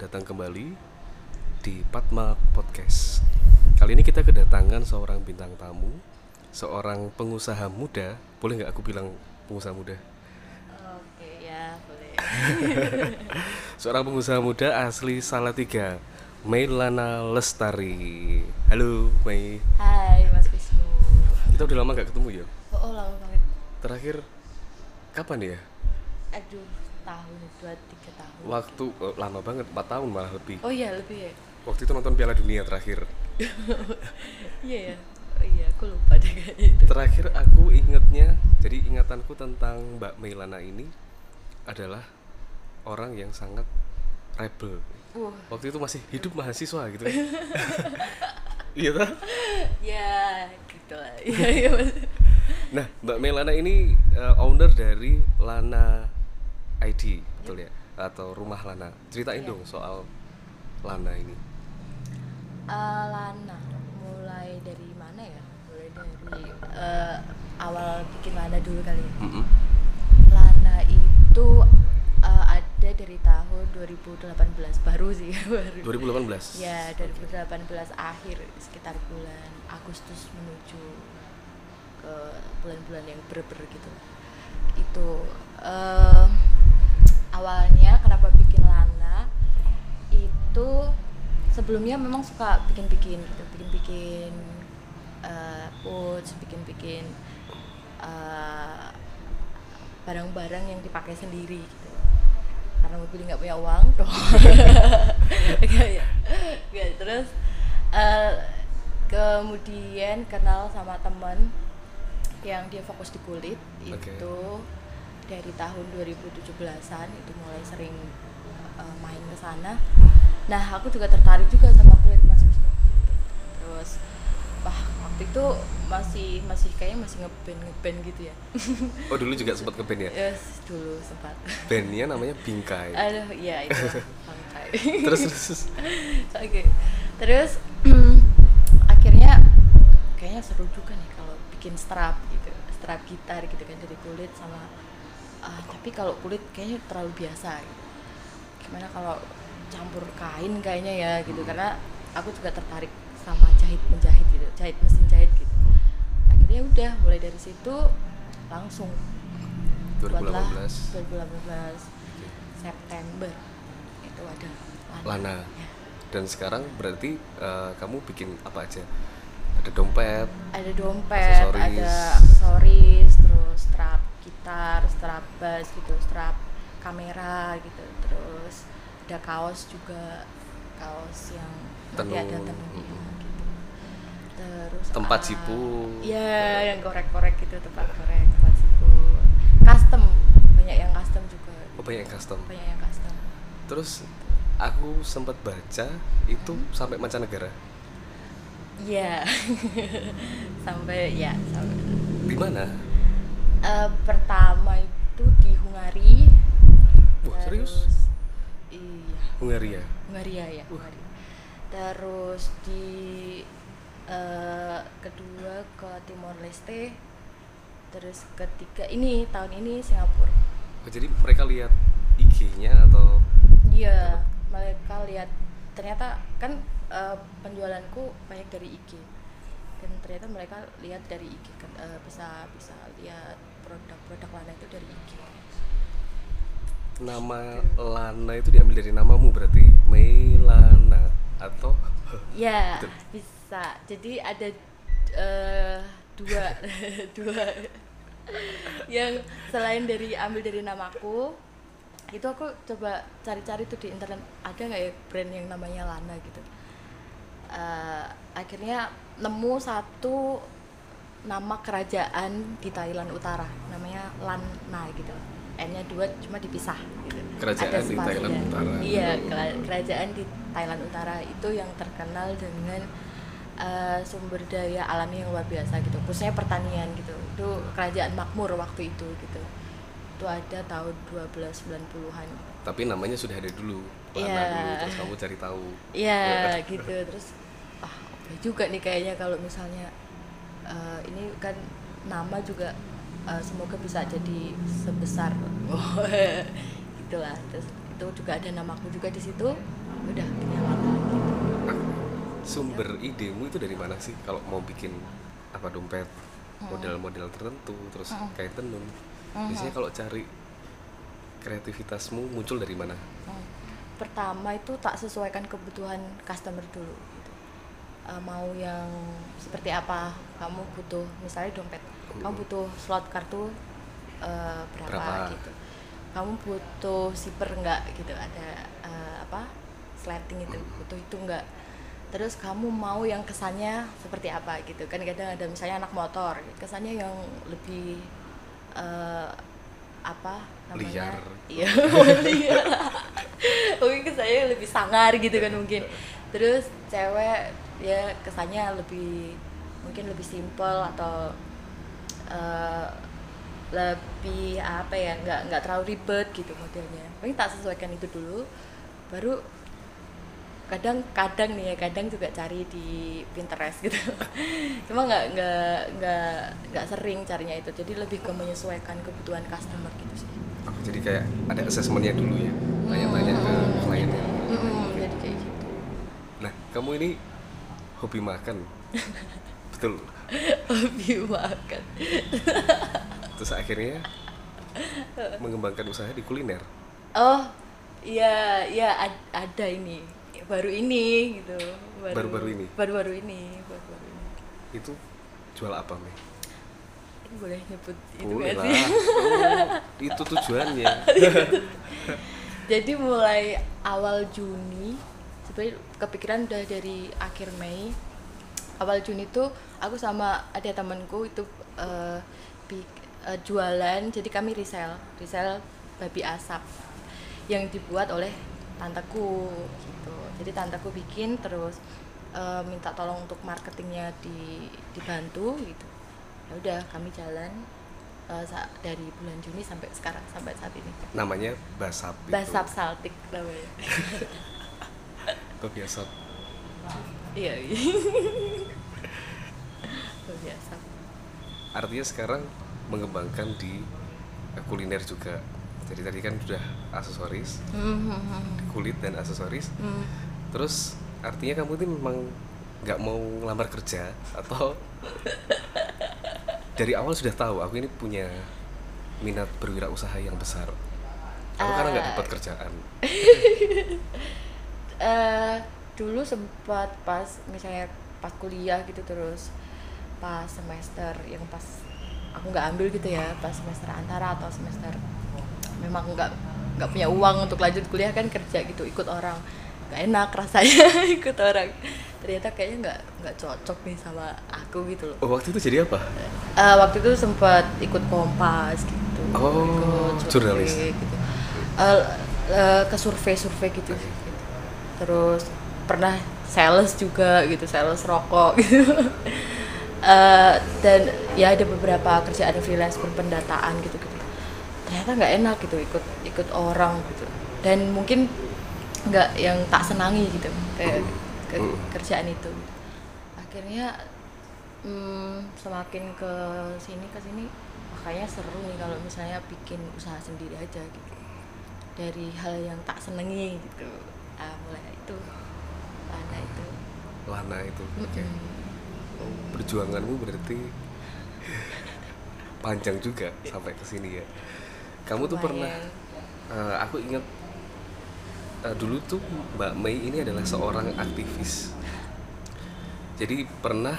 datang kembali di Patma Podcast. Kali ini kita kedatangan seorang bintang tamu, seorang pengusaha muda. Boleh nggak aku bilang pengusaha muda? Oke ya boleh. Seorang pengusaha muda asli Salatiga, Mailana Lestari. Halo, Mei. Hai Mas Wisnu. Kita udah lama nggak ketemu ya? Oh, oh lama banget. Terakhir kapan ya? Aduh tahun dua tiga. Waktu oh, lama banget, 4 tahun malah lebih. Oh iya lebih ya. Waktu itu nonton Piala Dunia terakhir. Iya ya. Oh iya aku lupa deh kayaknya itu. Terakhir aku ingetnya, jadi ingatanku tentang Mbak Mailana ini adalah orang yang sangat rebel. Wah. Waktu itu masih hidup mahasiswa gitu. Iya tak? Ya gitu lah. Iya iya Mas. Nah, Mbak Mailana ini uh, owner dari Lana ID, betul ya? Atau Rumah Lana. Ceritain Iya. dong soal Lana ini. Eh, Lana mulai dari mana ya? Mulai dari eh, awal bikin Lana dulu kali ya. Mm-mm. Lana itu eh, ada dari tahun 2018 baru sih baru. 2018. Ya, 2018 akhir sekitar bulan Agustus menuju ke bulan-bulan yang ber-ber gitu. Itu eh, awalnya kenapa bikin Lana itu sebelumnya memang suka bikin-bikin gitu, bikin-bikin pouch, bikin-bikin eh, barang-barang yang dipakai sendiri gitu karena mobil nggak punya uang tuh Nggak ya terus eh, kemudian kenal sama temen yang dia fokus di kulit Oke. itu dari tahun 2017an itu mulai sering eh, main ke sana nah aku juga tertarik juga sama kulit mas Wisnu terus wah waktu itu masih masih kayaknya masih ngeband ngeband gitu ya Oh, dulu juga sempat ngeband ya? yes dulu sempat Bandnya namanya Bingkai. aduh iya itu bangkai terus terus Oke. Terus akhirnya kayaknya seru juga nih kalau bikin strap gitu, strap gitar gitu kan dari kulit sama ah, tapi kalau kulit kayaknya terlalu biasa gitu. Gimana kalau campur kain kayaknya ya gitu karena aku juga tertarik sama jahit menjahit gitu, jahit mesin jahit gitu. Akhirnya udah mulai dari situ langsung buatlah 2018. 2018 September itu ada Lana. Ya. Dan sekarang berarti eh, kamu bikin apa aja? Ada dompet, ada dompet, Aksesoris. ada aksesoris, terus strap gitar, strap bass gitu, strap kamera gitu, terus ada kaos juga, kaos yang nanti ada Tenun, tenunnya mm-mm. gitu. Terus Tempat ah, sipu. Iya, yang korek-korek gitu, tempat korek, tempat sipu. Custom, banyak yang custom juga. oh banyak yang custom. Banyak yang custom. Terus aku sempat baca itu sampai mancanegara. Iya. sampai ya, sampai Di mana? Eh, pertama itu di Hungari. Wah, serius? Terus- Iya, Hungaria. Hungaria ya, Hungaria. Terus di eh, kedua ke Timor Leste. Terus ketiga ini tahun ini Singapura. Oh, jadi mereka lihat IG-nya atau Iya, mereka lihat ternyata kan eh, penjualanku banyak dari IG. Dan ternyata mereka lihat dari IG kan eh, bisa bisa lihat produk-produk Lana itu dari IG. nama Lana itu diambil dari namamu berarti Mailana atau Ya, bisa. Jadi ada eh, dua dua yang selain dari ambil dari namaku itu aku coba cari-cari tuh di internet ada nggak ya brand yang namanya Lana gitu. Eh, akhirnya nemu satu nama kerajaan di Thailand Utara namanya Lana gitu. N-nya dua cuma dipisah gitu. Kerajaan Ada di. Thailand Utara. Iya, kera- kerajaan di Thailand Utara itu yang terkenal dengan eh, sumber daya alami yang luar biasa gitu. Khususnya pertanian gitu. Itu kerajaan makmur waktu itu gitu. Itu ada tahun 1290-an. tapi namanya sudah ada dulu Iya. dulu terus kamu cari tahu Iya gitu terus ah oke juga nih kayaknya kalau misalnya eh, ini kan nama juga eh, semoga bisa jadi sebesar gitulah terus itu juga ada namaku juga di situ udah kenyamanan gitu. Sumber idemu itu dari mana sih kalau mau bikin apa dompet model-model tertentu terus Mm. kain tenun Mhm. biasanya kalau cari kreativitasmu muncul dari mana Hmm. Pertama itu tak sesuaikan kebutuhan customer dulu. Eh, mau yang seperti apa? Kamu butuh misalnya dompet, kamu butuh slot kartu eh, berapa, Berapa? gitu. Kamu butuh zipper enggak gitu? Ada eh, apa? Slating itu butuh itu enggak? Terus kamu mau yang kesannya seperti apa gitu kan kadang ada misalnya anak motor kesannya yang lebih eh, apa namanya Liar. iya liar mungkin kesannya lebih sangar gitu kan mungkin terus cewek ya kesannya lebih mungkin lebih simple atau eh, lebih apa ya nggak nggak terlalu ribet gitu modelnya. Paling tak sesuaikan itu dulu baru kadang kadang nih ya kadang juga cari di Pinterest gitu. Cuma nggak nggak nggak nggak sering carinya itu. Jadi lebih ke menyesuaikan kebutuhan customer gitu sih. Oh, jadi kayak ada assessmentnya dulu ya tanya-tanya ke kliennya. Jadi kayak gitu. Nah kamu ini hobi makan betul lebih makan terus akhirnya mengembangkan usaha di kuliner oh iya iya ad- ada ini baru ini gitu Baru-baru ini? baru-baru ini baru-baru ini itu jual apa? Ini boleh nyebut itu Boleh lah. sih Oh, itu tujuannya. jadi mulai awal Juni sebenarnya kepikiran udah dari akhir Mei awal Juni tuh aku sama ada temanku itu bi- eh, jualan jadi kami resell resell babi asap yang dibuat oleh tanteku gitu jadi tanteku bikin terus eh, minta tolong untuk marketingnya di dibantu gitu ya udah kami jalan dari bulan Juni sampai sekarang sampai saat ini Namanya basap. itu. Basap Saltik namanya. Babi asap. iya. Artinya sekarang mengembangkan di kuliner juga. Jadi tadi kan sudah aksesoris, kulit dan aksesoris. Hmm. Terus artinya kamu itu memang nggak mau ngelamar kerja atau dari awal sudah tahu aku ini punya minat berwirausaha yang besar. Aku karena nggak Ah. dapat kerjaan. Eh, dulu sempat pas misalnya pas kuliah gitu terus pas semester yang pas aku nggak ambil gitu ya pas semester antara atau semester memang nggak nggak punya uang untuk lanjut kuliah kan kerja gitu ikut orang. Nggak enak rasanya ikut orang. Ternyata kayaknya nggak nggak cocok nih sama aku gitu loh. Oh, waktu itu jadi apa? Eh, waktu itu sempat ikut kompas gitu Oh, ikut jurnalis. survei gitu. Eh, eh, ke survei-survei gitu, gitu terus pernah sales juga gitu sales rokok gitu. Eh, dan ya ada beberapa kerjaan freelance pendataan gitu gitu. Ternyata nggak enak gitu ikut ikut orang gitu. Dan mungkin nggak yang tak senangi gitu kayak ke Mm. kerjaan itu. Akhirnya hmm, semakin ke sini ke sini makanya seru nih kalau misalnya bikin usaha sendiri aja gitu. Dari hal yang tak senengi gitu ah, mulai itu mana itu Lana itu. Oke. Mm-mm. Oh, perjuanganmu berarti panjang juga sampai ke sini ya. Kamu tuh pernah Lumayan. eh, aku ingat eh, dulu tuh Mbak Mei ini adalah seorang aktivis. Jadi pernah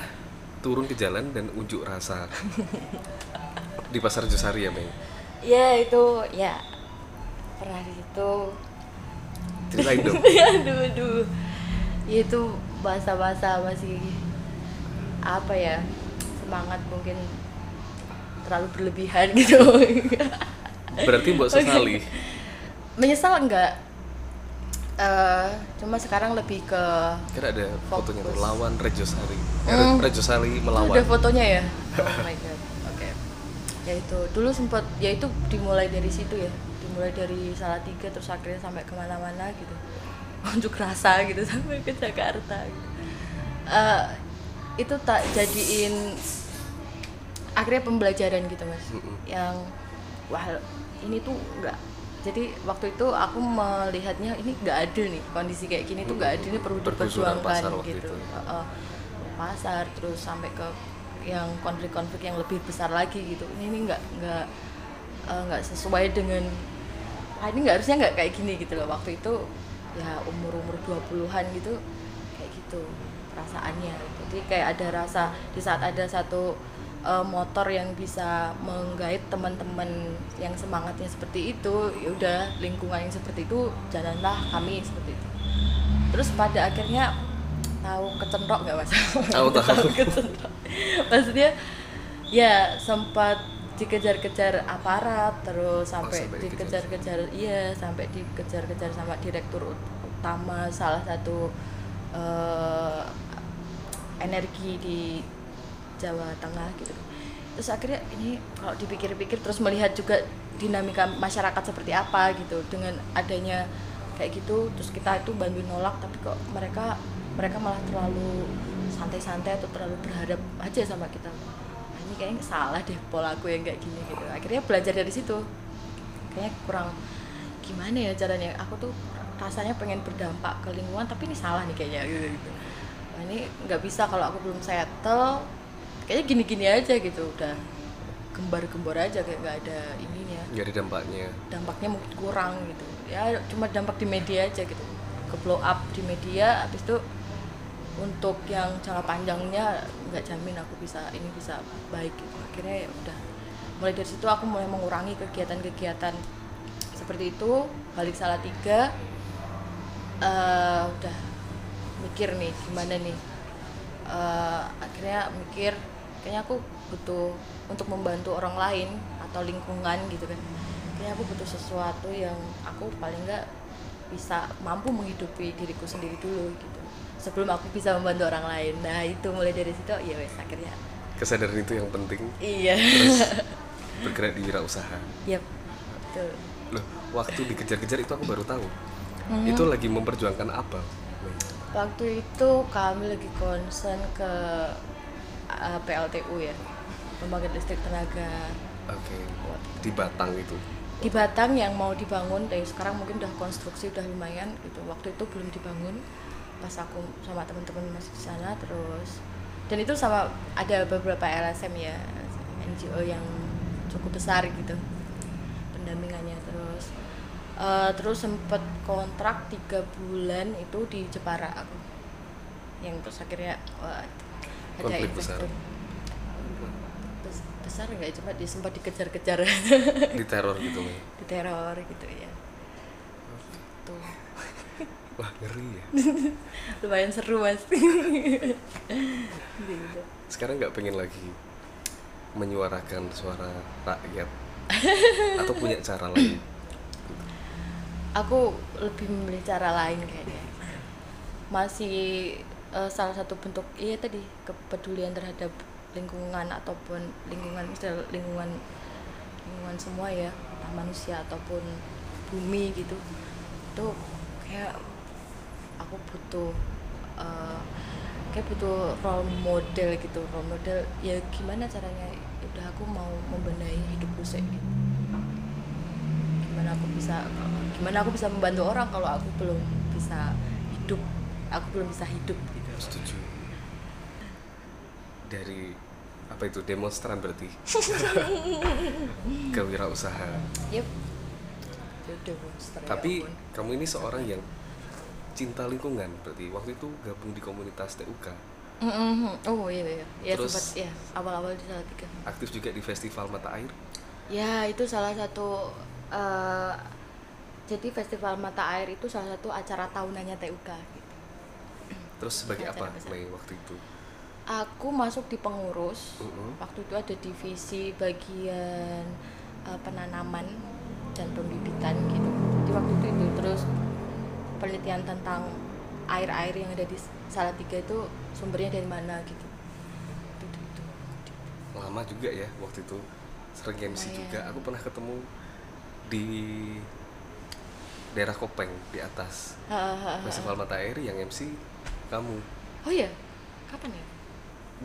turun ke jalan dan unjuk rasa di pasar Josari ya Mei. ya itu ya pernah di situ Ceritain dong. aduh aduh Ya, itu bahasa-bahasa masih apa ya semangat mungkin terlalu berlebihan gitu Berarti Mbak sesali. menyesal enggak Eh, cuma sekarang lebih ke Kan ada fotonya tuh Fokus. lawan Rejosari. Eh, Hmm. Rejosari Itu melawan. ada fotonya ya oh my god oke ya itu dulu sempat ya itu dimulai dari situ ya dimulai dari Salatiga terus akhirnya sampai ke mana-mana gitu unjuk rasa gitu sampai ke Jakarta gitu. Eh, itu tak jadiin akhirnya pembelajaran gitu mas Mm-mm. yang wah ini tuh nggak jadi waktu itu aku melihatnya ini nggak ada nih kondisi kayak gini tuh nggak ada ini perlu diperjuangkan gitu itu. Heeh. pasar terus sampai ke yang konflik-konflik yang lebih besar lagi gitu ini nggak nggak eh, nggak sesuai dengan ah, ini nggak harusnya nggak kayak gini gitu loh. Waktu itu ya umur umur 20-an gitu kayak gitu perasaannya. Jadi kayak ada rasa di saat ada satu eh, motor yang bisa menggait teman-teman yang semangatnya seperti itu ya udah lingkungan yang seperti itu jalanlah kami seperti itu. Terus pada akhirnya tahu kecentrok nggak mas? Tahu, tahu. kecentrok. Maksudnya ya sempat dikejar-kejar aparat terus sampai sampai dikejar-kejar iya sampai dikejar-kejar sama direktur ut- utama salah satu eh, energi di Jawa Tengah gitu. Terus akhirnya ini kalau dipikir-pikir terus melihat juga dinamika masyarakat seperti apa gitu dengan adanya kayak gitu terus kita itu bantuin nolak tapi kok mereka mereka malah terlalu santai-santai atau terlalu berharap aja sama kita. "Ah, ini kayaknya salah deh pola aku yang kayak gini gitu. Akhirnya belajar dari situ. Kayaknya kurang gimana ya caranya? Aku tuh rasanya pengen berdampak ke lingkungan tapi ini salah nih kayaknya. Gitu, gitu. Nah, ini nggak bisa kalau aku belum settle. Kayaknya gini-gini aja gitu udah gembar-gembor aja kayak nggak ada ininya. Nggak ada dampaknya. Dampaknya mungkin kurang gitu. Ya cuma dampak di media aja gitu. Ke blow up di media habis itu untuk yang jangka panjangnya nggak jamin aku bisa ini bisa baik gitu. Akhirnya ya udah. Mulai dari situ aku mulai mengurangi kegiatan-kegiatan seperti itu balik salah tiga eh, udah mikir nih gimana nih. Eh, akhirnya mikir kayaknya aku butuh untuk membantu orang lain atau lingkungan gitu kan. Kayaknya aku butuh sesuatu yang aku paling nggak bisa mampu menghidupi diriku sendiri dulu gitu sebelum aku bisa membantu orang lain. Nah itu mulai dari situ ya wes akhirnya. Kesadaran itu yang penting. Iya. Terus bergerak di wirausaha. Yep betul. Loh waktu dikejar-kejar itu aku baru tahu. Hmm. itu lagi memperjuangkan apa waktu itu kami lagi concern ke uh, PLTU ya pembangkit listrik tenaga. Oke di Batang itu? Di Batang yang mau dibangun dari sekarang mungkin udah konstruksi udah lumayan gitu. Waktu itu belum dibangun pas aku sama teman-teman masih di sana terus dan itu sama ada beberapa LSM ya NGO yang cukup besar gitu pendampingannya terus eh, terus sempet kontrak tiga bulan itu di Jepara aku yang terus akhirnya wah, ada Konflik besar. investor besar nggak? Cuma dia sempat dikejar-kejar. Di teror gitu di teror gitu ya tuh wah ngeri ya. Lumayan seru mas. Gitu. sekarang nggak pengen lagi menyuarakan suara rakyat atau punya cara lain? Aku lebih memilih cara lain kayaknya. Masih eh, salah satu bentuk iya tadi kepedulian terhadap lingkungan ataupun lingkungan misal lingkungan lingkungan semua ya entah manusia ataupun bumi gitu. Itu kayak aku butuh eh, kayak butuh role model gitu role model ya gimana caranya Ya udah aku mau membenahi hidupku sih gitu. Gimana aku bisa gimana aku bisa membantu orang kalau aku belum bisa hidup aku belum bisa hidup gitu. Setuju. Dari apa itu demonstran berarti? Kewirausaha yep. Ya ya tapi ampun. kamu ini seorang yang cinta lingkungan berarti waktu itu gabung di komunitas TUK Mm-mm. oh iya iya ya Terus- sempat ya awal-awal di salah tiga aktif juga di festival mata air ya itu salah satu eh, jadi festival mata air itu salah satu acara tahunannya TUK gitu. terus sebagai Acara apa. Mei waktu itu aku masuk di pengurus Mm-mm. waktu itu ada divisi bagian eh, penanaman dan pembibitan gitu jadi waktu itu, itu terus penelitian tentang air-air yang ada di Salatiga itu sumbernya dari mana gitu itu, itu, itu. lama juga ya waktu itu sering MC Lumayan. juga aku pernah ketemu di daerah Kopeng di atas festival mata air yang MC kamu oh iya kapan ya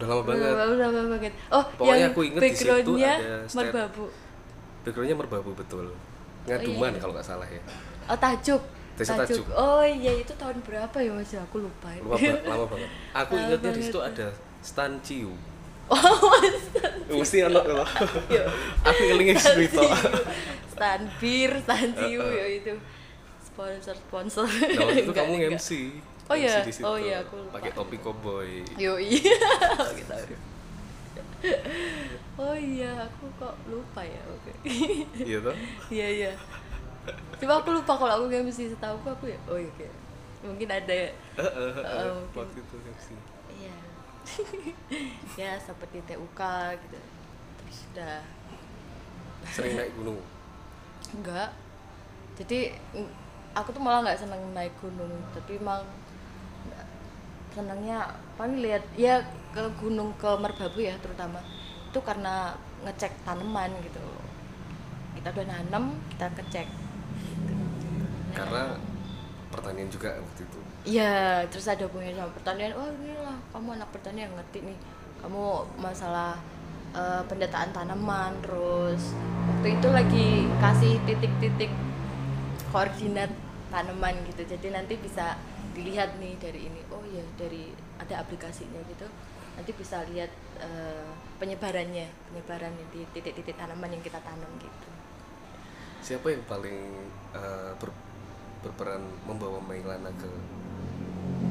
udah lama banget Udah, udah lama banget. Oh, Pokoknya yang aku inget di situ backgroundnya ada merbabu. backgroundnya merbabu betul ngaduman iya. kalau nggak salah ya Oh tajuk. Desa Tajuk. Oh iya itu tahun berapa ya mas? Aku lupa. ba- lama banget aku Lama ingatnya di situ ada Stan Ciu Oh mesti anak loh Yo. aku ngelingi cerita Stan bir, Stan Ciu ya itu sponsor sponsor. nah itu Enggak, kamu enggak. MC Oh iya, oh iya, aku lupa. pakai topi koboi Yo iya. Kita. Oh iya, aku kok lupa ya. Oke. iya toh Iya iya. Cuma aku lupa kalau aku nggak mesti setahu aku, aku ya. Oh iya kayak mungkin ada ya. Mungkin. waktu itu MC Iya. ya seperti TUK gitu. Terus udah sering naik gunung enggak. Jadi aku tuh malah nggak seneng naik gunung, tapi emang senengnya paling lihat ya ke gunung ke Merbabu ya terutama itu karena ngecek tanaman gitu kita udah nanam kita ngecek karena pertanian juga waktu itu Iya, terus ada hubungannya sama pertanian. Oh ini lah, kamu anak pertanian ngerti nih. Kamu masalah eh, pendataan tanaman, terus waktu itu lagi kasih titik-titik koordinat tanaman gitu. Jadi nanti bisa dilihat nih dari ini. Oh iya, dari ada aplikasinya gitu. Nanti bisa lihat eh, penyebarannya, penyebarannya di titik-titik tanaman yang kita tanam gitu. siapa yang paling ber- berperan membawa Mailana ke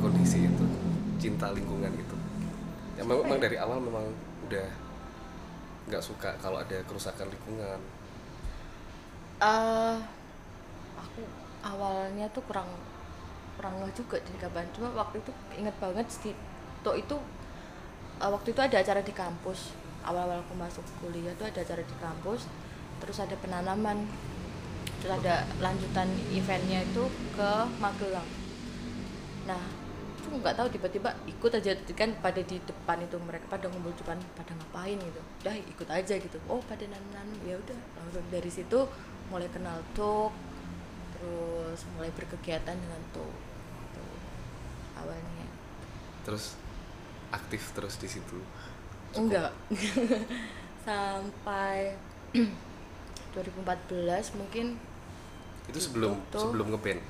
kondisi itu cinta lingkungan itu. Ya memang, memang dari awal memang udah nggak suka kalau ada kerusakan lingkungan. Eh aku awalnya tuh kurang kurang ngeh juga di kapan. Cuma waktu itu inget banget di to itu eh, waktu itu ada acara di kampus. Awal-awal aku masuk kuliah tuh ada acara di kampus terus ada penanaman terus ada lanjutan eventnya itu ke Magelang. Nah itu nggak tahu tiba-tiba ikut aja kan pada di depan itu mereka pada ngumpul depan pada ngapain gitu? Udah ikut aja gitu. Oh pada nanam ya udah langsung dari situ mulai kenal tuk terus mulai berkegiatan dengan tuk gitu. awalnya. Terus aktif terus di situ? Enggak. Sampai 2014 mungkin itu sebelum Itu- sebelum ngeband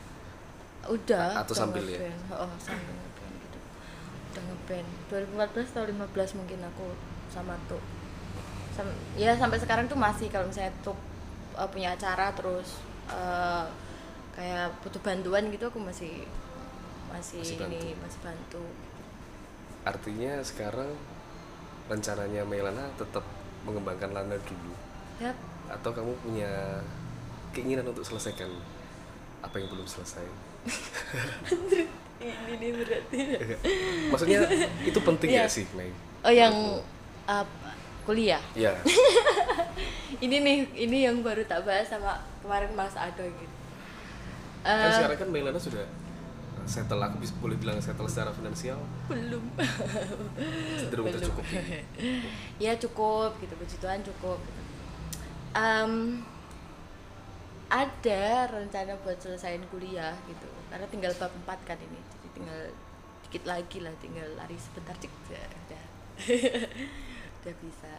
udah Atau udah sambil ya? oh sambil ngeband gitu. Udah ngeband 2014 atau 15 mungkin aku sama tuh Sam- ya sampai sekarang tuh masih kalau misalnya tuh uh, punya acara terus uh, kayak butuh bantuan gitu aku masih masih, Masih ini masih bantu. Artinya sekarang rencananya Mailana tetap mengembangkan Lana dulu? Ya atau kamu punya keinginan untuk selesaikan apa yang belum selesai. Ini nih berarti. Maksudnya itu penting ya sih Mei? Oh yang uh, kuliah? Ya ini nih ini yang baru tak bahas sama kemarin Mas Ado gitu. Kan Eh, sekarang kan Mailana sudah settle aku bisa boleh bilang settle secara finansial. Belum. Cenderung tercukupi ya cukup gitu puji Tuhan cukup gitu. Ada rencana buat selesaiin kuliah gitu. Karena tinggal bab 4 kan ini. Jadi tinggal dikit lagi lah tinggal lari sebentar cik udah udah. Bisa.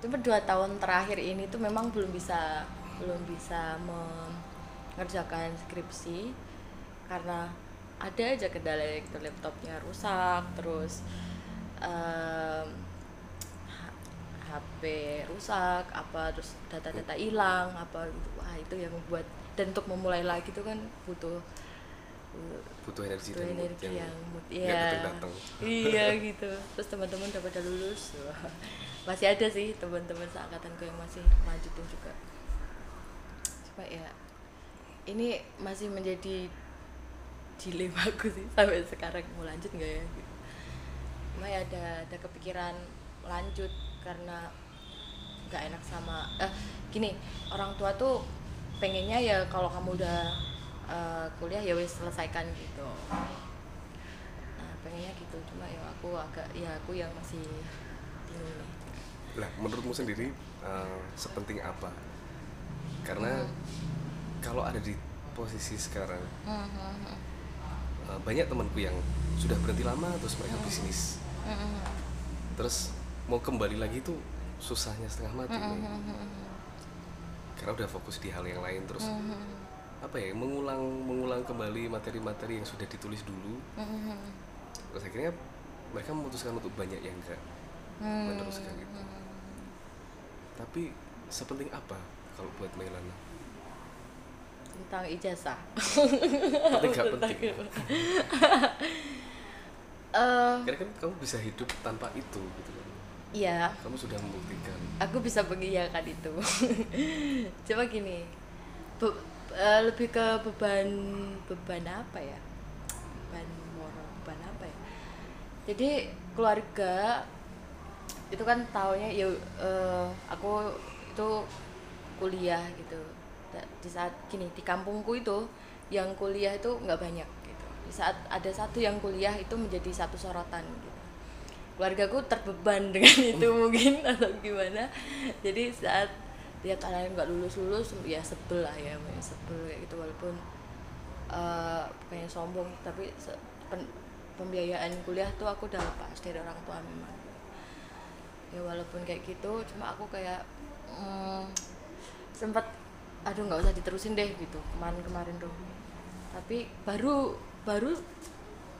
Cuma dua tahun terakhir ini tuh memang belum bisa belum bisa mengerjakan skripsi. Karena ada aja kendala laptopnya rusak terus H- HP rusak apa terus data-data hilang apa gitu. Wah itu yang membuat dan untuk memulai lagi tuh kan butuh uh, butuh energi butuh dan mood energi yang yang mood nggak iya. iya gitu. Terus teman-teman udah pada lulus Wah, masih ada sih teman-teman seangkatanku yang masih lanjutin juga. Cuma ya ini masih menjadi dilema aku sih sampai sekarang. Mau lanjut nggak ya gitu. cuma ya ada ada kepikiran lanjut karena nggak enak sama eh gini orang tua tuh pengennya ya kalau kamu udah eh, kuliah ya wes selesaikan gitu. Nah pengennya gitu cuma ya aku agak ya aku yang masih bingung nih. Lah menurutmu sendiri eh, sepenting apa? Karena kalau ada di posisi sekarang eh, banyak temanku yang sudah berhenti lama terus mereka bisnis. Terus mau kembali lagi tuh susahnya setengah mati Mei. karena udah fokus di hal yang lain terus Mhm. apa ya mengulang mengulang kembali materi-materi yang sudah ditulis dulu Mhm. terus akhirnya mereka memutuskan untuk banyak yang enggak Hmm. meneruskan itu tapi sepenting apa kalau buat Mailana tentang ijazah penting gak penting Eh, karena kan kamu bisa hidup tanpa itu gitu iya. Kamu sudah membuktikan. Aku bisa mengiyakan itu. Coba gini be- eh, lebih ke beban beban apa ya? Beban moral beban apa ya? Jadi keluarga itu kan taunya ya eh, aku itu kuliah gitu. Da- di saat gini di kampungku itu yang kuliah itu nggak banyak gitu. Di saat ada satu yang kuliah itu menjadi satu sorotan gitu keluargaku terbeban dengan itu mungkin atau gimana. Jadi saat lihat anak nggak lulus lulus ya sebel lah ya ya sebel kayak gitu. Walaupun pengen sombong tapi pen- pembiayaan kuliah tuh aku udah lepas dari orang tua memang. Ya walaupun kayak gitu cuma aku kayak mm, sempat aduh nggak usah diterusin deh gitu kemarin kemarin tuh. Tapi baru baru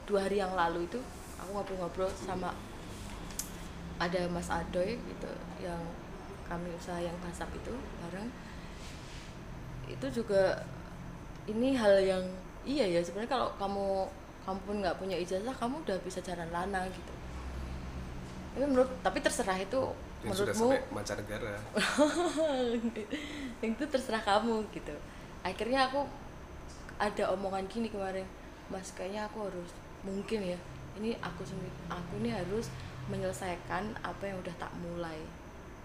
dua hari yang lalu itu aku ngobrol-ngobrol sama ada Mas Adoy gitu yang kami usaha yang basap itu bareng. Itu juga ini hal yang iya ya sebenarnya kalau kamu kamu pun nggak punya ijazah kamu udah bisa jalan lana gitu. Tapi menurut tapi terserah itu yang menurutmu. mancanegara. Itu terserah kamu gitu. Akhirnya aku ada omongan gini kemarin mas kayaknya aku harus mungkin ya ini aku sendiri aku ini harus menyelesaikan apa yang udah tak mulai.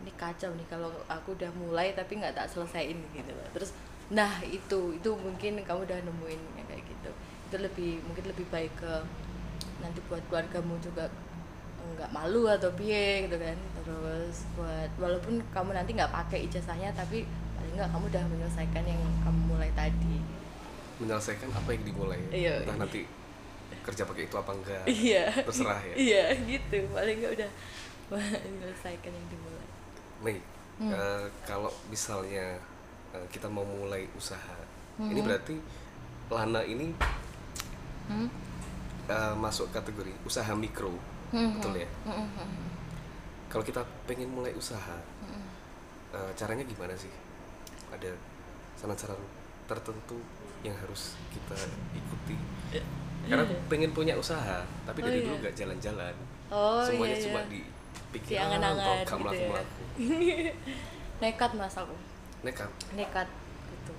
Ini kacau nih kalau aku udah mulai tapi nggak tak selesaiin gitu loh. Terus nah itu itu mungkin kamu udah nemuin yang kayak gitu. Itu lebih mungkin lebih baik ke nanti buat keluargamu juga nggak malu atau piye gitu kan. Terus buat walaupun kamu nanti nggak pakai ijazahnya tapi paling nggak kamu udah menyelesaikan yang kamu mulai tadi. Menyelesaikan apa yang dimulai Iya. entah nanti kerja pakai itu apa enggak? Iya. Terserah ya. Iya gitu. Paling nggak udah menyelesaikan yang dimulai. Mei Hmm. eh, kalau misalnya eh, kita mau mulai usaha Hmm. ini berarti Lana ini hmm? eh, masuk kategori usaha mikro Hmm, betul ya? Hmm, hmm, hmm, kalau kita pengen mulai usaha hmm. eh, caranya gimana sih? Ada saran-saran tertentu yang harus kita ikuti karena pengen punya usaha tapi Oh, dari iya. dulu nggak jalan-jalan. Oh semuanya iya, cuma iya. di di pikiran atau gitu kamu ya. melaku nekat mas aku. Nekat. Nekat gitu.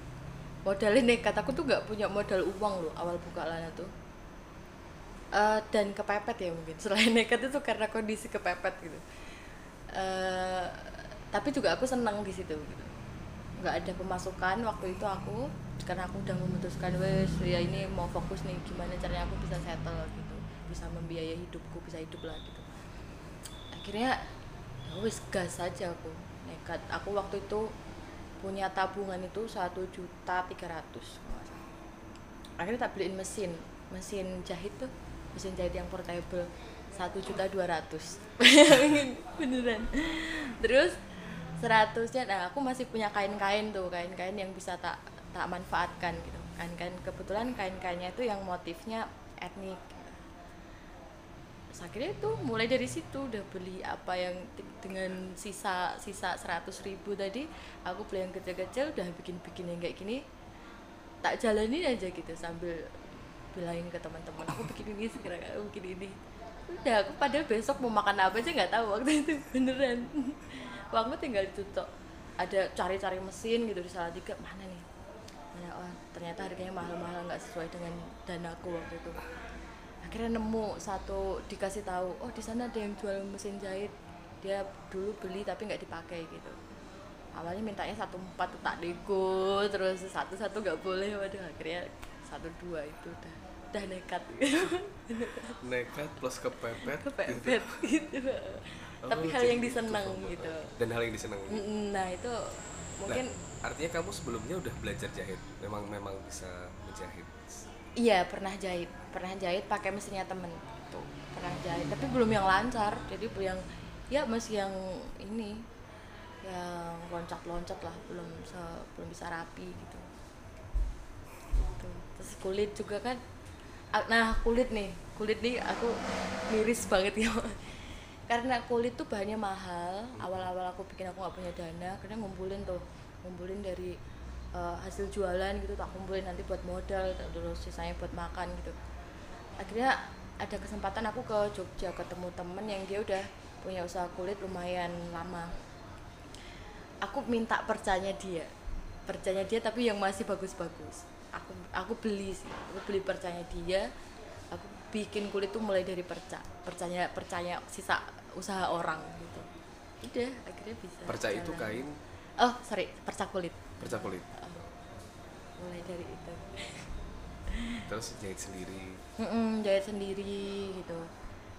Modalnya nekat. Aku tuh nggak punya modal uang loh awal buka lana tuh. Eh, dan kepepet ya mungkin. Selain nekat itu karena kondisi kepepet gitu. Eh, tapi juga aku senang di situ gitu. Nggak ada pemasukan waktu itu aku karena aku udah memutuskan wes ya ini mau fokus nih gimana caranya aku bisa settle gitu. Bisa membiayai hidupku bisa hidup lah gitu. Akhirnya ya wes gas aja aku. Nekat. Aku waktu itu punya tabungan itu satu juta tiga ratus akhirnya tak beliin mesin. Mesin jahit tuh mesin jahit yang portable satu juta dua ratus. Beneran. Terus seratusnya nah aku masih punya kain-kain tuh kain-kain yang bisa tak tak manfaatkan gitu kain-kain kebetulan kain-kainnya itu yang motifnya etnik. Akhirnya itu mulai dari situ udah beli apa yang dengan sisa sisa seratus ribu tadi aku beli yang kecil-kecil udah bikin-bikin yang kayak gini tak jalanin aja gitu sambil bilangin ke teman-teman aku bikin ini segera aku bikin ini. Udah aku padahal besok mau makan apa aja nggak tahu waktu itu beneran. Waktu tinggal tutup ada cari-cari mesin gitu di mana nih mana oh ternyata harganya mahal-mahal nggak sesuai dengan danaku waktu itu. Akhirnya nemu satu dikasih tahu oh di sana ada yang jual mesin jahit. Dia dulu beli tapi nggak dipakai gitu. Awalnya mintanya satu empat tak nego terus satu satu nggak boleh. Waduh akhirnya satu dua itu udah udah nekat. Nekat plus kepepet kepepet gitu. Oh, tapi hal yang disenang gitu. Dan hal yang disenang nah itu mungkin Nah, artinya kamu sebelumnya udah belajar jahit. Memang memang bisa menjahit. Iya pernah jahit. Pernah jahit pakai mesinnya temen. Tuh pernah jahit. Tapi belum yang lancar. Jadi yang ya masih yang ini yang loncat-loncat lah. Belum se- belum bisa rapi gitu. Gitu. terus kulit juga kan. Ah, nah kulit nih. Kulit nih aku miris banget ya. Karena kulit tuh bahannya mahal. Awal-awal aku bikin aku nggak punya dana karena ngumpulin tuh ngumpulin dari eh, hasil jualan gitu tak kumpulin nanti buat modal terus sisanya buat makan gitu. Akhirnya ada kesempatan aku ke Jogja ketemu temen yang dia udah punya usaha kulit lumayan lama. Aku minta percanya dia percanya dia tapi yang masih bagus-bagus. Aku aku beli sih aku beli percanya dia. Aku bikin kulit tuh mulai dari perca percaya percaya sisa usaha orang gitu. Udah akhirnya bisa perca itu kain oh sorry perca kulit. Perca kulit. Mulai dari itu. Terus jahit sendiri. Mm-mm, jahit sendiri gitu.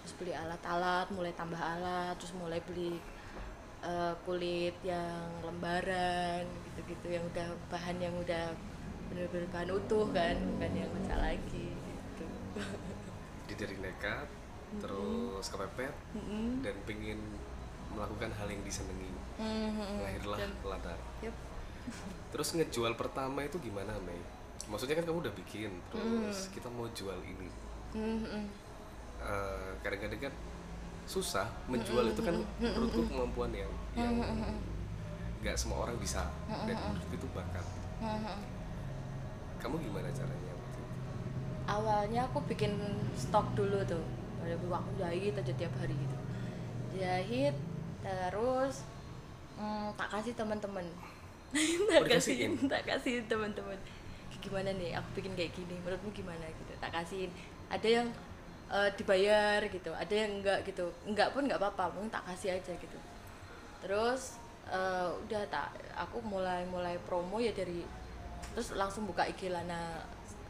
Terus beli alat-alat mulai tambah alat terus mulai beli eh, kulit yang lembaran gitu-gitu yang udah bahan yang udah bener-bener bahan utuh kan bukan yang pecah lagi gitu. Jadi dari nekat terus kepepet Mm-mm. dan pengen melakukan hal yang disenangi Mm-mm. lahirlah Dan- ladar Yup. terus ngejual pertama itu gimana Mei? Maksudnya kan kamu udah bikin terus kita mau jual ini. Mm-mm. Eh, kadang-kadang kan susah menjual itu kan menurutku kemampuan yang yang nggak semua orang bisa. Dan menurutku itu bakat. Mm-mm. kamu gimana caranya awalnya aku bikin stok dulu tuh. Pada waktu jahit aja tiap hari gitu. Jahit terus mm, tak kasih teman-teman. Tak Oh, dikasihin? kasih tak kasih teman-teman. Gimana nih aku bikin kayak gini menurutmu gimana gitu? Tak kasihin. Ada yang eh, dibayar gitu ada yang enggak gitu. Enggak pun enggak apa-apa mungkin tak kasih aja gitu. Terus eh, udah tak aku mulai mulai promo ya dari terus langsung buka IG Lana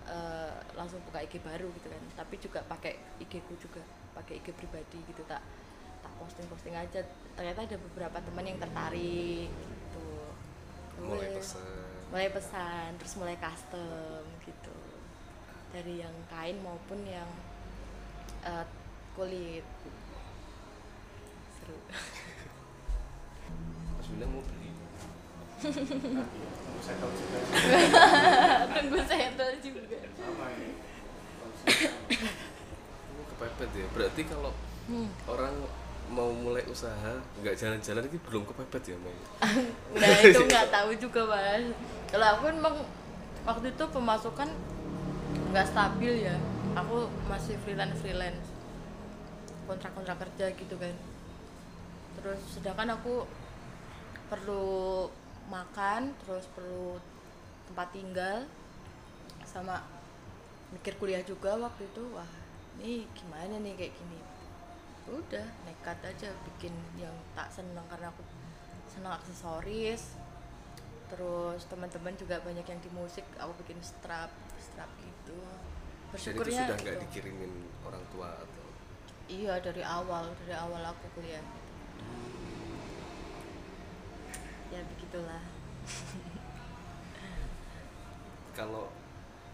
eh, langsung buka IG baru gitu kan. Tapi juga pakai IG ku juga pakai IG pribadi gitu tak tak posting posting aja. Ternyata ada beberapa teman yang tertarik gitu. Mulai Terus- pesen mulai pesan terus mulai custom gitu. Dari yang kain maupun yang eh, kulit. Seru. Mas bilang mau beli. Saya tahu juga. Tunggu saya juga. Kepepet ya. Berarti kalau hmm. orang mau mulai usaha nggak jalan-jalan ini belum kepepet ya Mei nah itu nggak tahu juga mas. Kalau aku memang waktu itu pemasukan nggak stabil ya. Aku masih freelance freelance kontrak kontrak kerja gitu kan. Terus sedangkan aku perlu makan terus perlu tempat tinggal sama mikir kuliah juga waktu itu. Wah ini gimana nih kayak gini udah nekat aja bikin yang tak seneng karena aku senang aksesoris. Terus teman-teman juga banyak yang di musik aku bikin strap strap gitu. Dan itu bersyukurnya sudah nggak gitu. dikirimin orang tua atau? Iya dari awal dari awal aku kuliah. Ya begitulah. Kalau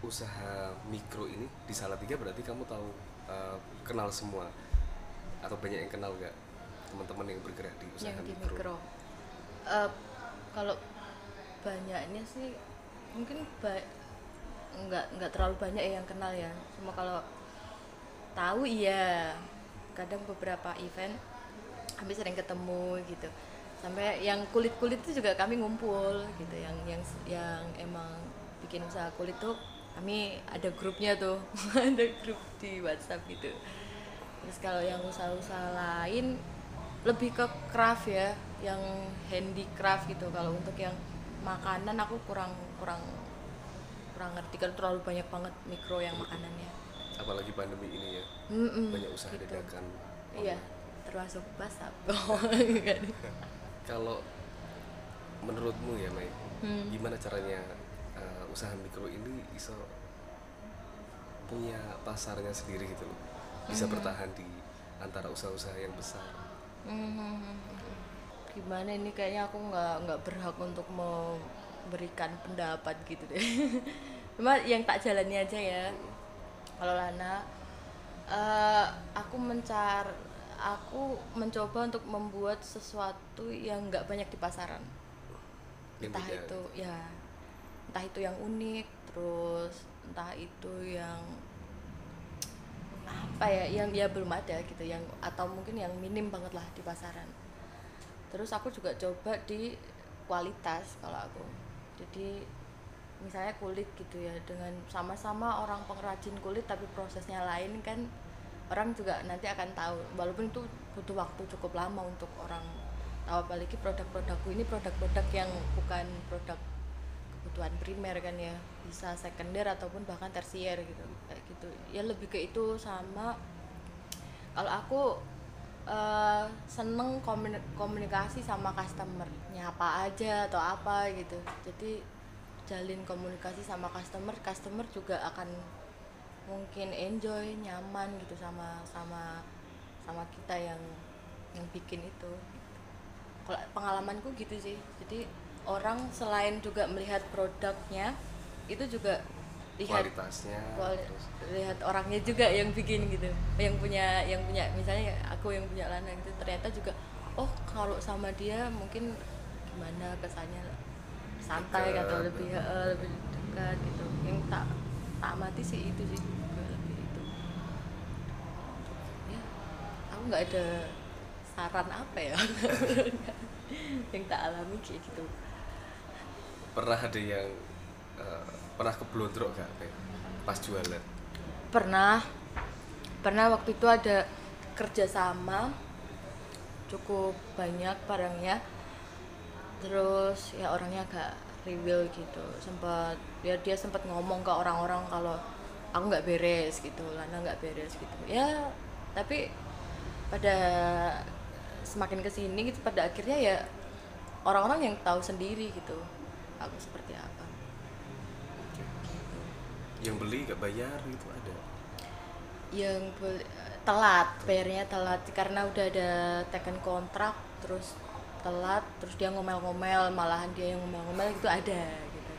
usaha mikro ini di Salatiga berarti kamu tahu eh, kenal semua atau banyak yang kenal nggak teman-teman yang bergerak di usaha yang di mikro, mikro? Eh, kalau banyaknya sih mungkin ba- nggak nggak terlalu banyak ya yang kenal ya. Cuma kalau tahu iya. Kadang beberapa event kami sering ketemu gitu. Sampai yang kulit kulit itu juga kami ngumpul gitu. Yang yang yang emang bikin usaha kulit tuh kami ada grupnya tuh. Ada grup di WhatsApp gitu terus kalau yang usaha-usaha lain lebih ke craft ya yang handicraft gitu. Kalau untuk yang makanan aku kurang kurang kurang ngerti. Kan terlalu banyak banget mikro yang makanannya. Apalagi pandemi ini ya. Mm-mm, banyak usaha gitu. dadakan. Iya termasuk kan kalau menurutmu ya Mei Hmm. gimana caranya eh, usaha mikro ini bisa punya pasarnya sendiri gitu loh bisa bertahan di antara usaha-usaha yang besar. Hmm. gimana ini? Kayaknya aku nggak nggak berhak untuk memberikan pendapat gitu deh. Cuma yang tak jalani aja ya. Kalau Lana eh, aku mencar aku mencoba untuk membuat sesuatu yang nggak banyak di pasaran. Yang entah beda. itu ya entah itu yang unik terus entah itu yang apa ya yang ya belum ada gitu yang atau mungkin yang minim banget lah di pasaran. Terus aku juga coba di kualitas kalau aku. Jadi misalnya kulit gitu ya dengan sama-sama orang pengrajin kulit tapi prosesnya lain kan orang juga nanti akan tahu. Walaupun itu butuh waktu cukup lama untuk orang tahu apalagi produk-produkku ini produk-produk yang bukan produk kebutuhan primer kan ya bisa sekunder ataupun bahkan tersier gitu kayak gitu. Ya lebih ke itu sama kalau aku eh, seneng komuni- komunikasi sama customer nyapa aja atau apa gitu. Jadi jalin komunikasi sama customer customer juga akan mungkin enjoy nyaman gitu sama sama sama kita yang yang bikin itu. Kalau pengalamanku gitu sih. Jadi orang selain juga melihat produknya itu juga lihat kualitasnya kuali- terus lihat orangnya juga yang bikin gitu. Yang punya yang punya misalnya aku yang punya lana gitu ternyata juga oh kalau sama dia mungkin gimana kesannya? Santai Dekat. atau lebih eh, lebih dekat gitu. Yang tak tak amati sih itu sih juga lebih itu. Ya aku nggak ada saran apa ya. Yang tak alami kayak gitu pernah ada yang eh, pernah keblondrok gak Pe? pas jualan? Pernah. Pernah waktu itu ada kerjasama cukup banyak barangnya. Terus ya orangnya agak reveal gitu. Sempat ya dia sempat ngomong ke orang-orang kalau aku nggak beres gitu Lana nggak beres gitu. Ya tapi pada semakin ke sini gitu pada akhirnya ya orang-orang yang tahu sendiri gitu aku seperti apa? Yang beli gak bayar gitu ada? Yang bel- telat bayarnya telat. Karena udah ada tekan kontrak terus telat terus dia ngomel-ngomel malahan dia yang ngomel-ngomel itu ada gitu.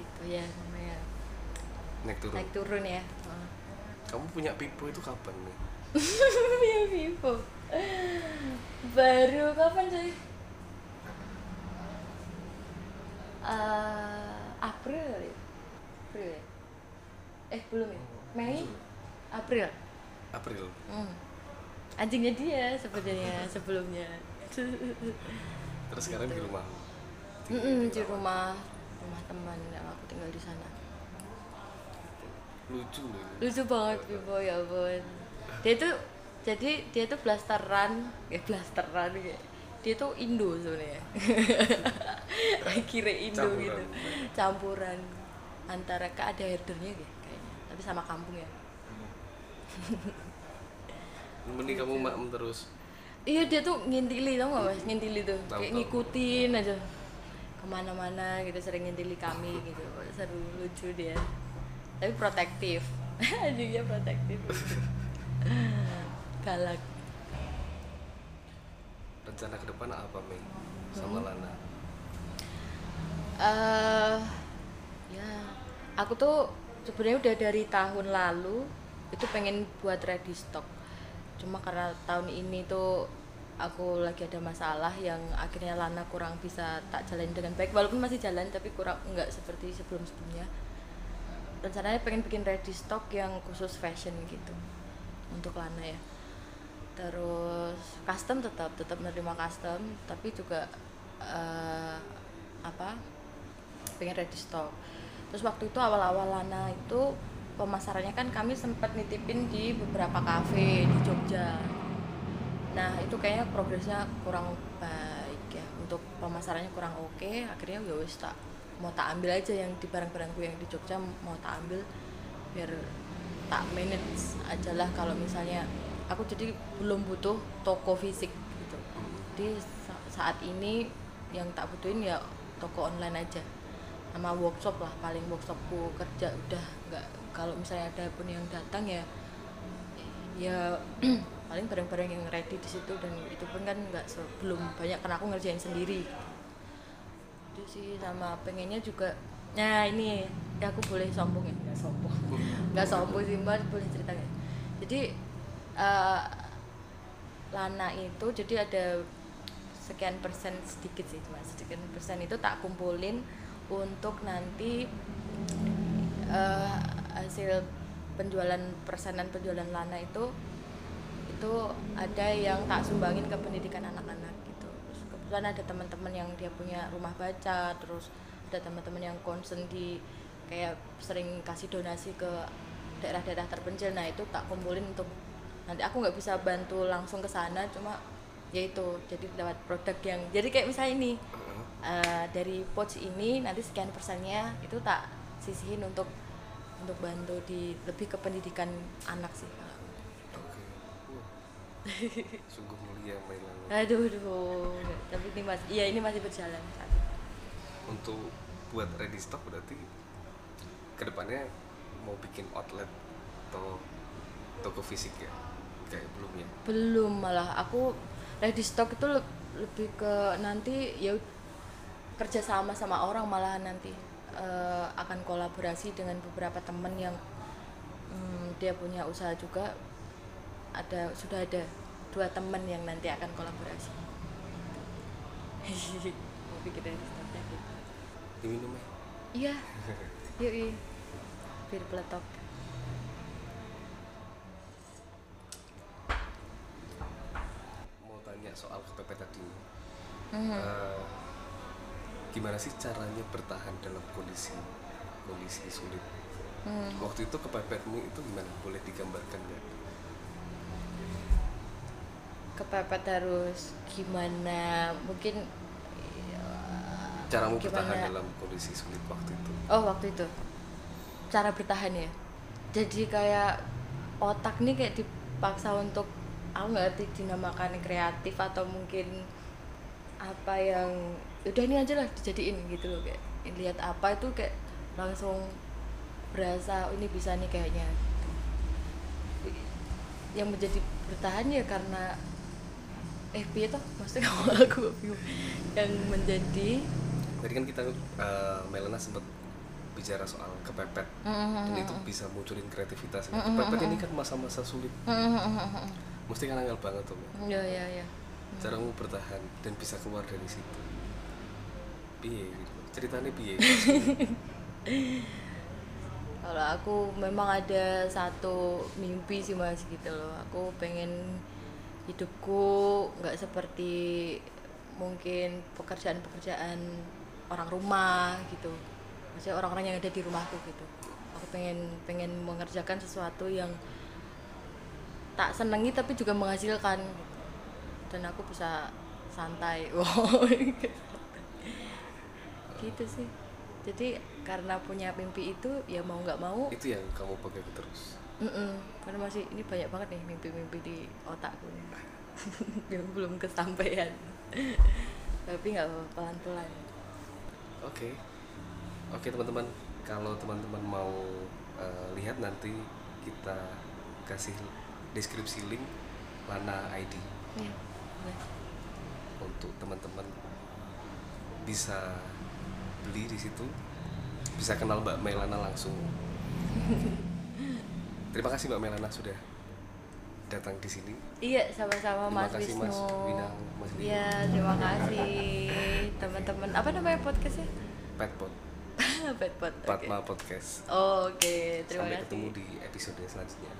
Gitu ya namanya. Naik turun. Naik turun ya Oh. kamu punya pipo itu kapan nih? Ya Vivo. Baru kapan sih Eh, April kali ya? April ya? eh belum ya Mei April April Hmm. Anjingnya dia sebenarnya sebelumnya. terus sekarang di rumah Mm-mm, di rumah rumah teman yang aku tinggal di sana. lucu loh. Lucu banget Vivo ya ampun. Dia tuh jadi dia tuh blasteran, ya blasteran kayak dia tuh Indo sebenarnya. Kira Indo Campuran. gitu. Campuran antara ke ada herdernya gitu kayaknya. Tapi sama kampung ya. mending kamu maem terus Iya dia tuh ngintili tau gak mas ngintili tuh Tahu, kayak tahu. ngikutin aja ke mana-mana gitu sering ngintili kami gitu seru lucu dia tapi protektif anjingnya protektif galak rencana ke depan apa Mei? Sama Hmm. Lana? Eh ya aku tuh sebenarnya udah dari tahun lalu itu pengen buat ready stock. Cuma karena tahun ini tuh aku lagi ada masalah yang akhirnya Lana kurang bisa tak jalan dengan baik. Walaupun masih jalan tapi kurang nggak seperti sebelum sebelumnya rencananya pengen bikin ready stock yang khusus fashion gitu untuk Lana ya terus custom tetap tetap menerima custom tapi juga eh, apa pengen ready stock. Terus waktu itu awal-awal Lana itu pemasarannya kan kami sempat nitipin di beberapa kafe di Jogja. Nah itu kayaknya progresnya kurang baik ya. Untuk pemasarannya kurang oke akhirnya ya wis tak mau tak ambil aja yang di barang-barangku yang di Jogja mau tak ambil biar tak manage aja lah kalau misalnya aku jadi belum butuh toko fisik gitu. Jadi sa- saat ini yang tak butuhin ya toko online aja. Sama workshop lah paling workshopku kerja udah nggak kalau misalnya ada pun yang datang ya ya paling barang-barang yang ready di situ dan itu pun kan nggak se- belum banyak karena aku ngerjain sendiri. Itu sih sama pengennya juga nah ini ya aku boleh sombong ya? Nggak sombong. Nggak sombong sih mbak boleh cerita jadi eh, lana itu jadi ada sekian persen sedikit sih cuma sekian persen itu tak kumpulin untuk nanti eh, hasil penjualan persenan penjualan lana itu itu ada yang tak sumbangin ke pendidikan anak-anak gitu. Terus kebetulan ada teman-teman yang dia punya rumah baca terus ada teman-teman yang concern di kayak sering kasih donasi ke daerah-daerah terpencil. Nah itu tak kumpulin untuk nanti aku nggak bisa bantu langsung ke sana cuma ya itu jadi lewat produk yang jadi kayak misalnya ini eh, dari pouch ini nanti sekian persennya itu tak sisihin untuk untuk bantu di lebih ke pendidikan anak sih kalau Oke. Wah. Sungguh mulia Mailana. aduh aduh tapi ini masih iya ini masih berjalan. Untuk buat ready stock berarti ke depannya mau bikin outlet atau toko fisik ya kayak belum ya? Belum malah aku ready stock itu le- lebih ke nanti ya kerja sama sama orang malahan nanti Eh, akan kolaborasi dengan beberapa temen yang hmm, dia punya usaha juga ada sudah ada dua temen yang nanti akan kolaborasi. Mau bikin ready stocknya gitu? Diminum ya? Iya. Yuk bir peletok mau tanya soal kepepet tadi. Mhm. Eh, gimana sih caranya bertahan dalam kondisi kondisi sulit? Hmm. waktu itu kepepetmu itu gimana? Boleh digambarkan nggak? Kepepet harus gimana? Mungkin caramu bertahan Gimana? dalam kondisi sulit waktu itu. Oh waktu itu. Cara bertahan ya? Jadi kayak otak nih kayak dipaksa untuk aku nggak ngerti dinamakan kreatif atau mungkin apa yang udah ini aja lah dijadiin gitu loh kayak lihat apa itu kayak langsung berasa "Oh, ini bisa nih kayaknya. Yang menjadi bertahan ya karena eh piye toh? Maksudnya kalau aku bingung. Yang menjadi tadi kan kita eh, Melana sempat bicara soal kepepet. Dan itu bisa munculin kreativitas. Nah, kepepet ini kan masa-masa sulit mesti kan angel banget tuh ya ya ya. Caramu bertahan dan bisa keluar dari situ. Piye gitu? Ceritanya piye? Kalau aku memang ada satu mimpi sih mas gitu loh. Aku pengen hidupku nggak seperti mungkin pekerjaan-pekerjaan orang rumah gitu. Maksudnya orang-orang yang ada di rumahku gitu. Aku pengen pengen mengerjakan sesuatu yang tak senangi tapi juga menghasilkan gitu. dan aku bisa santai. Wow. Gitu sih. Jadi karena punya mimpi itu ya mau nggak mau. Itu yang kamu pegang terus. Mm-mm. karena masih ini banyak banget nih mimpi-mimpi di otakku. Yang belum kesampaian. Tapi nggak pelan-pelan. Oke, oke teman-teman. Kalau teman-teman mau eh, lihat nanti kita kasih deskripsi link Lana ID ya boleh. untuk teman-teman bisa beli di situ, bisa kenal Mbak Melana langsung. Terima kasih Mbak Melana sudah datang di sini. iya sama-sama Terima Mas kasih, Wisnu Mas Winang, Mas iya terima kasih teman-teman apa namanya podcastnya Petpot, Petpot oke Patma Podcast. Oh, oke terima Sampai kasih ketemu di episode selanjutnya.